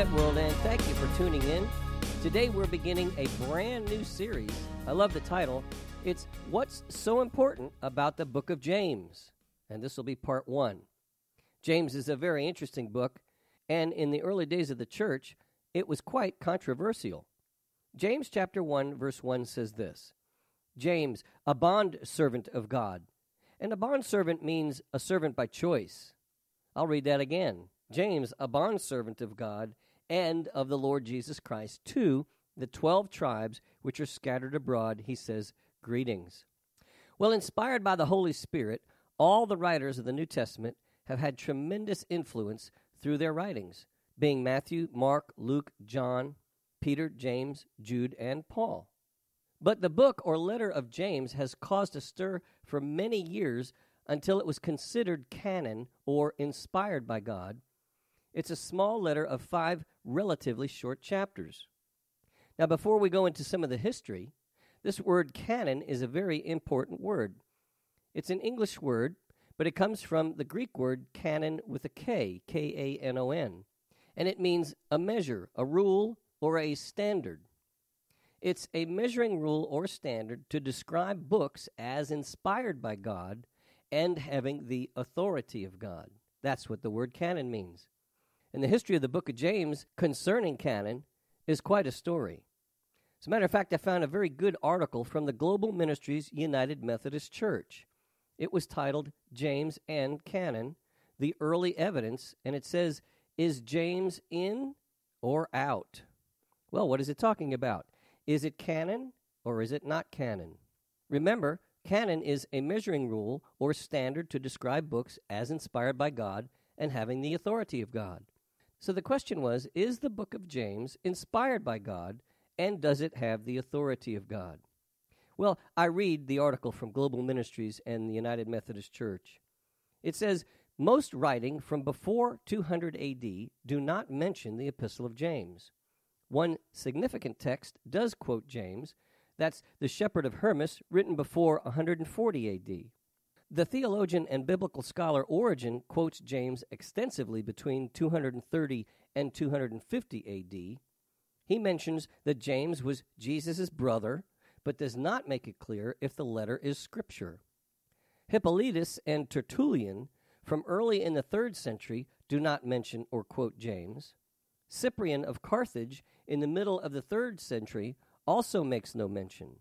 Good morning, Net World, and thank you for tuning in. Today we're beginning a brand new series. I love the title. It's What's So Important About the Book of James? And this will be part one. James is a very interesting book, and in the early days of the church, it was quite controversial. James chapter 1, verse 1 says this James, a bond servant of God. And a bond servant means a servant by choice. I'll read that again. James, a bondservant of God and of the Lord Jesus Christ, to the twelve tribes which are scattered abroad, he says, Greetings. Well, inspired by the Holy Spirit, all the writers of the New Testament have had tremendous influence through their writings, being Matthew, Mark, Luke, John, Peter, James, Jude, and Paul. But the book or letter of James has caused a stir for many years until it was considered canon or inspired by God it's a small letter of five relatively short chapters. Now, before we go into some of the history, this word canon is a very important word. It's an English word, but it comes from the Greek word canon with a K, K A N O N, and it means a measure, a rule, or a standard. It's a measuring rule or standard to describe books as inspired by God and having the authority of God. That's what the word canon means. And the history of the book of James concerning canon is quite a story. As a matter of fact, I found a very good article from the Global Ministries United Methodist Church. It was titled James and Canon The Early Evidence, and it says, Is James in or out? Well, what is it talking about? Is it canon or is it not canon? Remember, canon is a measuring rule or standard to describe books as inspired by God and having the authority of God. So the question was Is the book of James inspired by God, and does it have the authority of God? Well, I read the article from Global Ministries and the United Methodist Church. It says, most writing from before 200 AD do not mention the Epistle of James. One significant text does quote James. That's the Shepherd of Hermas, written before 140 AD. The theologian and biblical scholar Origen quotes James extensively between 230 and 250 AD. He mentions that James was Jesus' brother, but does not make it clear if the letter is scripture. Hippolytus and Tertullian, from early in the third century, do not mention or quote James. Cyprian of Carthage, in the middle of the third century, also makes no mention.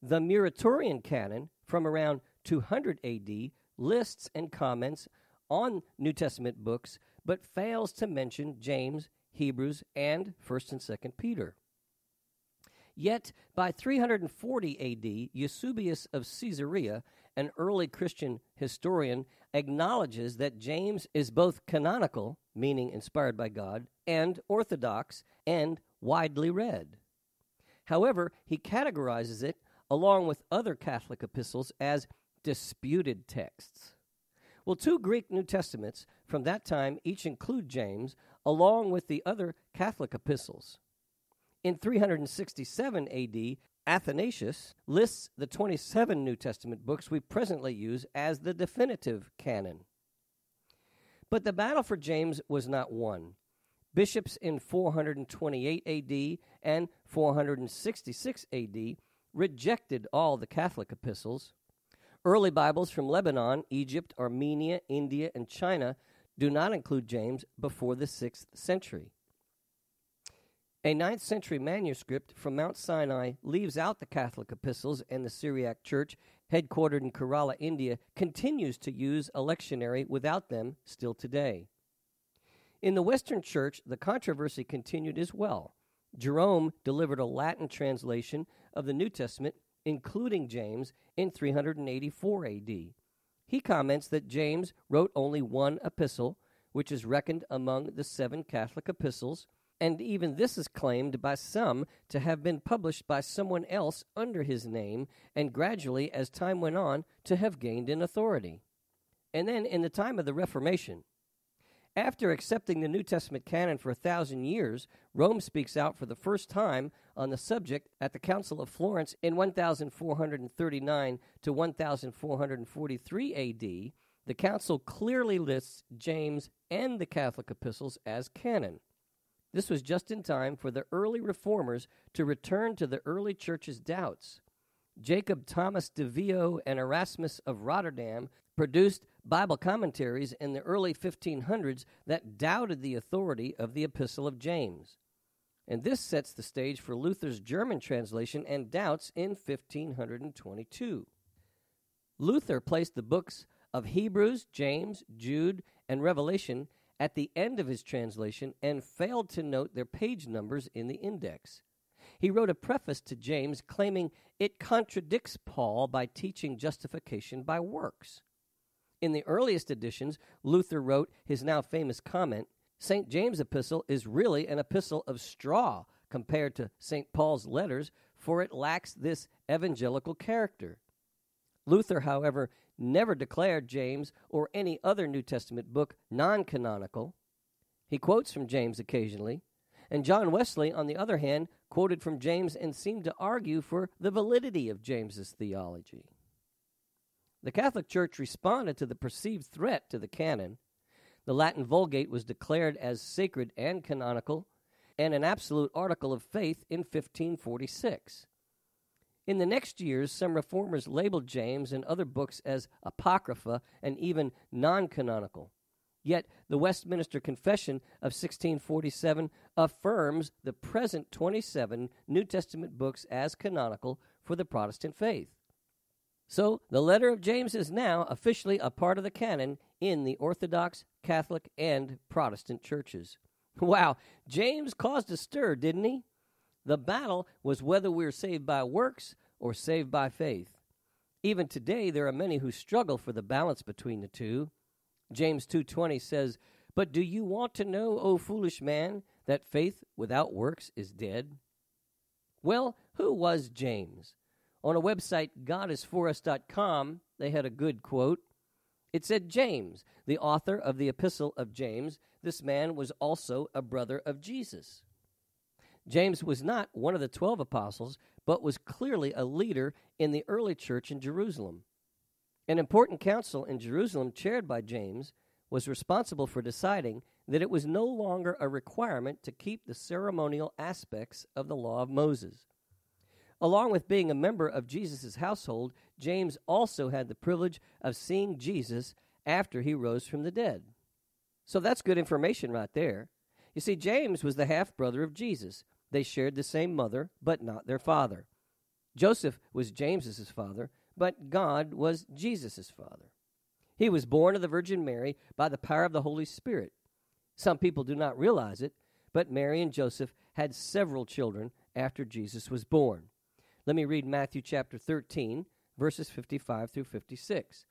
The Muratorian canon, from around 200 AD lists and comments on New Testament books, but fails to mention James, Hebrews, and 1st and 2nd Peter. Yet, by 340 AD, Eusebius of Caesarea, an early Christian historian, acknowledges that James is both canonical, meaning inspired by God, and orthodox, and widely read. However, he categorizes it, along with other Catholic epistles, as disputed texts. Well, two Greek New Testaments from that time each include James, along with the other Catholic epistles. In 367 AD, Athanasius lists the 27 New Testament books we presently use as the definitive canon. But the battle for James was not won. Bishops in 428 AD and 466 AD rejected all the Catholic epistles Early Bibles from Lebanon, Egypt, Armenia, India, and China do not include James before the 6th century. A 9th century manuscript from Mount Sinai leaves out the Catholic epistles, and the Syriac Church, headquartered in Kerala, India, continues to use a lectionary without them still today. In the Western Church, the controversy continued as well. Jerome delivered a Latin translation of the New Testament, including James, in 384 AD. He comments that James wrote only one epistle, which is reckoned among the seven Catholic epistles and even this is claimed by some to have been published by someone else under his name, and gradually, as time went on, to have gained in authority. And then, in the time of the Reformation, after accepting the New Testament canon for a thousand years, Rome speaks out for the first time on the subject at the Council of Florence in 1439 to 1443 AD. The council clearly lists James and the Catholic epistles as canon. This was just in time for the early reformers to return to the early church's doubts. Jacob Thomas de Vio and Erasmus of Rotterdam produced Bible commentaries in the early 1500s that doubted the authority of the Epistle of James. And this sets the stage for Luther's German translation and doubts in 1522. Luther placed the books of Hebrews, James, Jude, and Revelation at the end of his translation and failed to note their page numbers in the index. He wrote a preface to James claiming it contradicts Paul by teaching justification by works. In the earliest editions, Luther wrote his now famous comment St. James' epistle is really an epistle of straw compared to St. Paul's letters, for it lacks this evangelical character. Luther, however, never declared James or any other New Testament book non canonical. He quotes from James occasionally, and John Wesley, on the other hand, quoted from James and seemed to argue for the validity of James's theology. The Catholic Church responded to the perceived threat to the canon. The Latin Vulgate was declared as sacred and canonical and an absolute article of faith in 1546. In the next years, some reformers labeled James and other books as apocrypha and even non canonical. Yet the Westminster Confession of 1647 affirms the present 27 New Testament books as canonical for the Protestant faith. So the letter of James is now officially a part of the canon in the Orthodox, Catholic, and Protestant churches. Wow, James caused a stir, didn't he? The battle was whether we are saved by works or saved by faith. Even today there are many who struggle for the balance between the two. James 2:20 says, "But do you want to know, O foolish man, that faith without works is dead?" Well, who was James? On a website godisforus.com, they had a good quote. It said James, the author of the epistle of James, this man was also a brother of Jesus. James was not one of the 12 apostles, but was clearly a leader in the early church in Jerusalem. An important council in Jerusalem, chaired by James, was responsible for deciding that it was no longer a requirement to keep the ceremonial aspects of the law of Moses. Along with being a member of Jesus' household, James also had the privilege of seeing Jesus after he rose from the dead. So that's good information right there. You see, James was the half brother of Jesus, they shared the same mother, but not their father. Joseph was James's father, but God was Jesus' father. He was born of the Virgin Mary by the power of the Holy Spirit. Some people do not realize it, but Mary and Joseph had several children after Jesus was born. Let me read Matthew chapter 13, verses 55 through 56.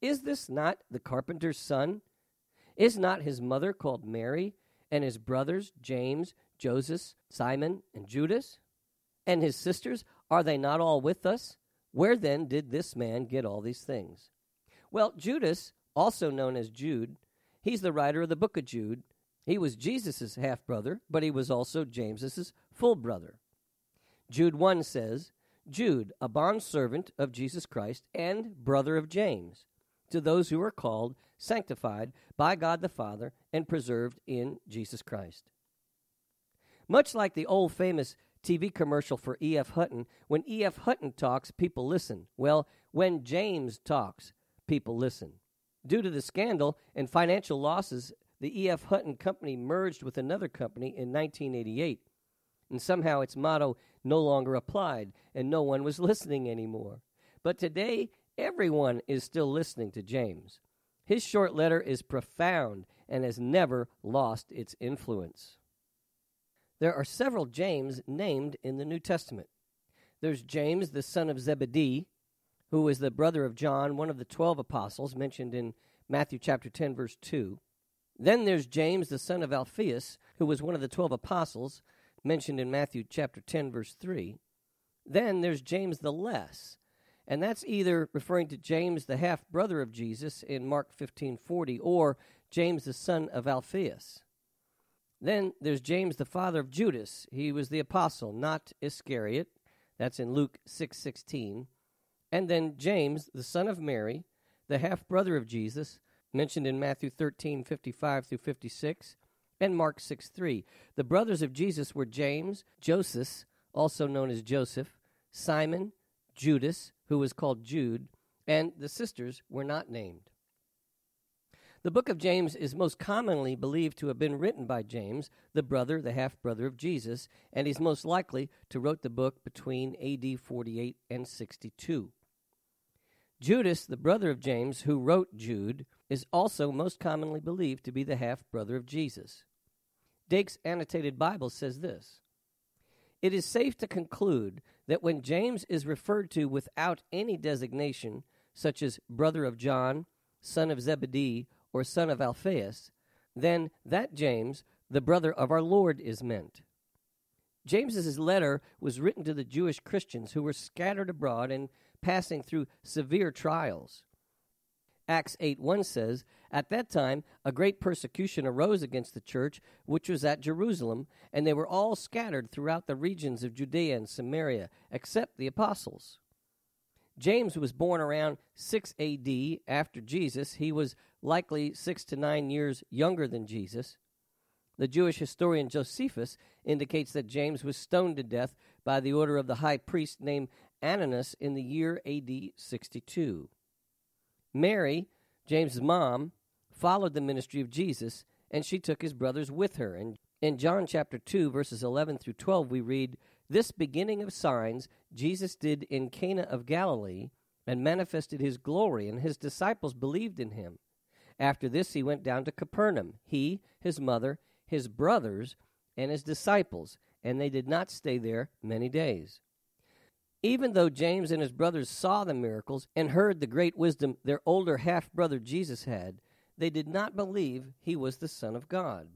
Is this not the carpenter's son? Is not his mother called Mary, and his brothers James, Joseph, Simon, and Judas? And his sisters, are they not all with us? Where then did this man get all these things? Well, Judas, also known as Jude, he's the writer of the book of Jude. He was Jesus' half brother, but he was also James's full brother. Jude 1 says, Jude, a bondservant of Jesus Christ and brother of James, to those who are called, sanctified by God the Father, and preserved in Jesus Christ. Much like the old famous TV commercial for E.F. Hutton, when E.F. Hutton talks, people listen. Well, when James talks, people listen. Due to the scandal and financial losses, the E.F. Hutton Company merged with another company in 1988. And somehow its motto no longer applied, and no one was listening anymore. But today, everyone is still listening to James. His short letter is profound and has never lost its influence. There are several James named in the New Testament. There's James, the son of Zebedee, who was the brother of John, one of the twelve apostles mentioned in Matthew chapter 10, verse 2. Then there's James, the son of Alphaeus, who was one of the twelve apostles mentioned in Matthew chapter 10, verse 3. Then there's James the Less, and that's either referring to James, the half brother of Jesus, in Mark 15:40, or James, the son of Alphaeus. Then there's James, the father of Judas. He was the apostle, not Iscariot. That's in Luke 6:16. and then James, the son of Mary, the half brother of Jesus, mentioned in Matthew 13:55 through 56, and Mark 6:3. The brothers of Jesus were James, Joseph, also known as Joses, Simon, Judas, who was called Jude, and the sisters were not named. The book of James is most commonly believed to have been written by James, the brother, the half brother of Jesus, and he's most likely to wrote the book between AD 48 and 62. Judas, the brother of James, who wrote Jude, is also most commonly believed to be the half brother of Jesus. Dake's annotated Bible says this It is safe to conclude that when James is referred to without any designation, such as brother of John, son of Zebedee, or son of Alphaeus, then that James, the brother of our Lord, is meant. James's letter was written to the Jewish Christians who were scattered abroad and passing through severe trials. Acts 8 1 says, At that time, a great persecution arose against the church, which was at Jerusalem, and they were all scattered throughout the regions of Judea and Samaria, except the apostles. James was born around 6 AD after Jesus. He was likely six to nine years younger than Jesus. The Jewish historian Josephus indicates that James was stoned to death by the order of the high priest named Ananus in the year AD 62. Mary, James's mom, followed the ministry of Jesus, and she took his brothers with her. And in John chapter 2, verses 11 through 12, we read, This beginning of signs Jesus did in Cana of Galilee and manifested his glory, and his disciples believed in him. After this, he went down to Capernaum, he, his mother, his brothers, and his disciples, and they did not stay there many days. Even though James and his brothers saw the miracles and heard the great wisdom their older half brother Jesus had, they did not believe he was the Son of God.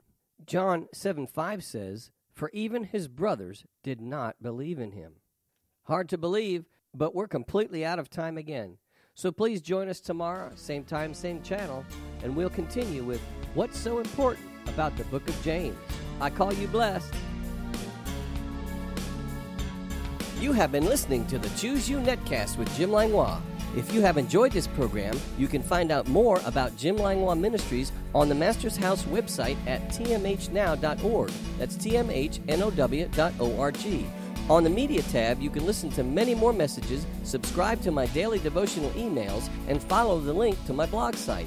John 7 5 says, For even his brothers did not believe in him. Hard to believe, but we're completely out of time again. So please join us tomorrow, same time, same channel, and we'll continue with What's So Important About the Book of James. I call you blessed. You have been listening to the Choose You Netcast with Jim Langlois. If you have enjoyed this program, you can find out more about Jim Langlois Ministries on the Master's House website at tmhnow.org. That's tmhnow.org. On the Media tab, you can listen to many more messages, subscribe to my daily devotional emails, and follow the link to my blog site.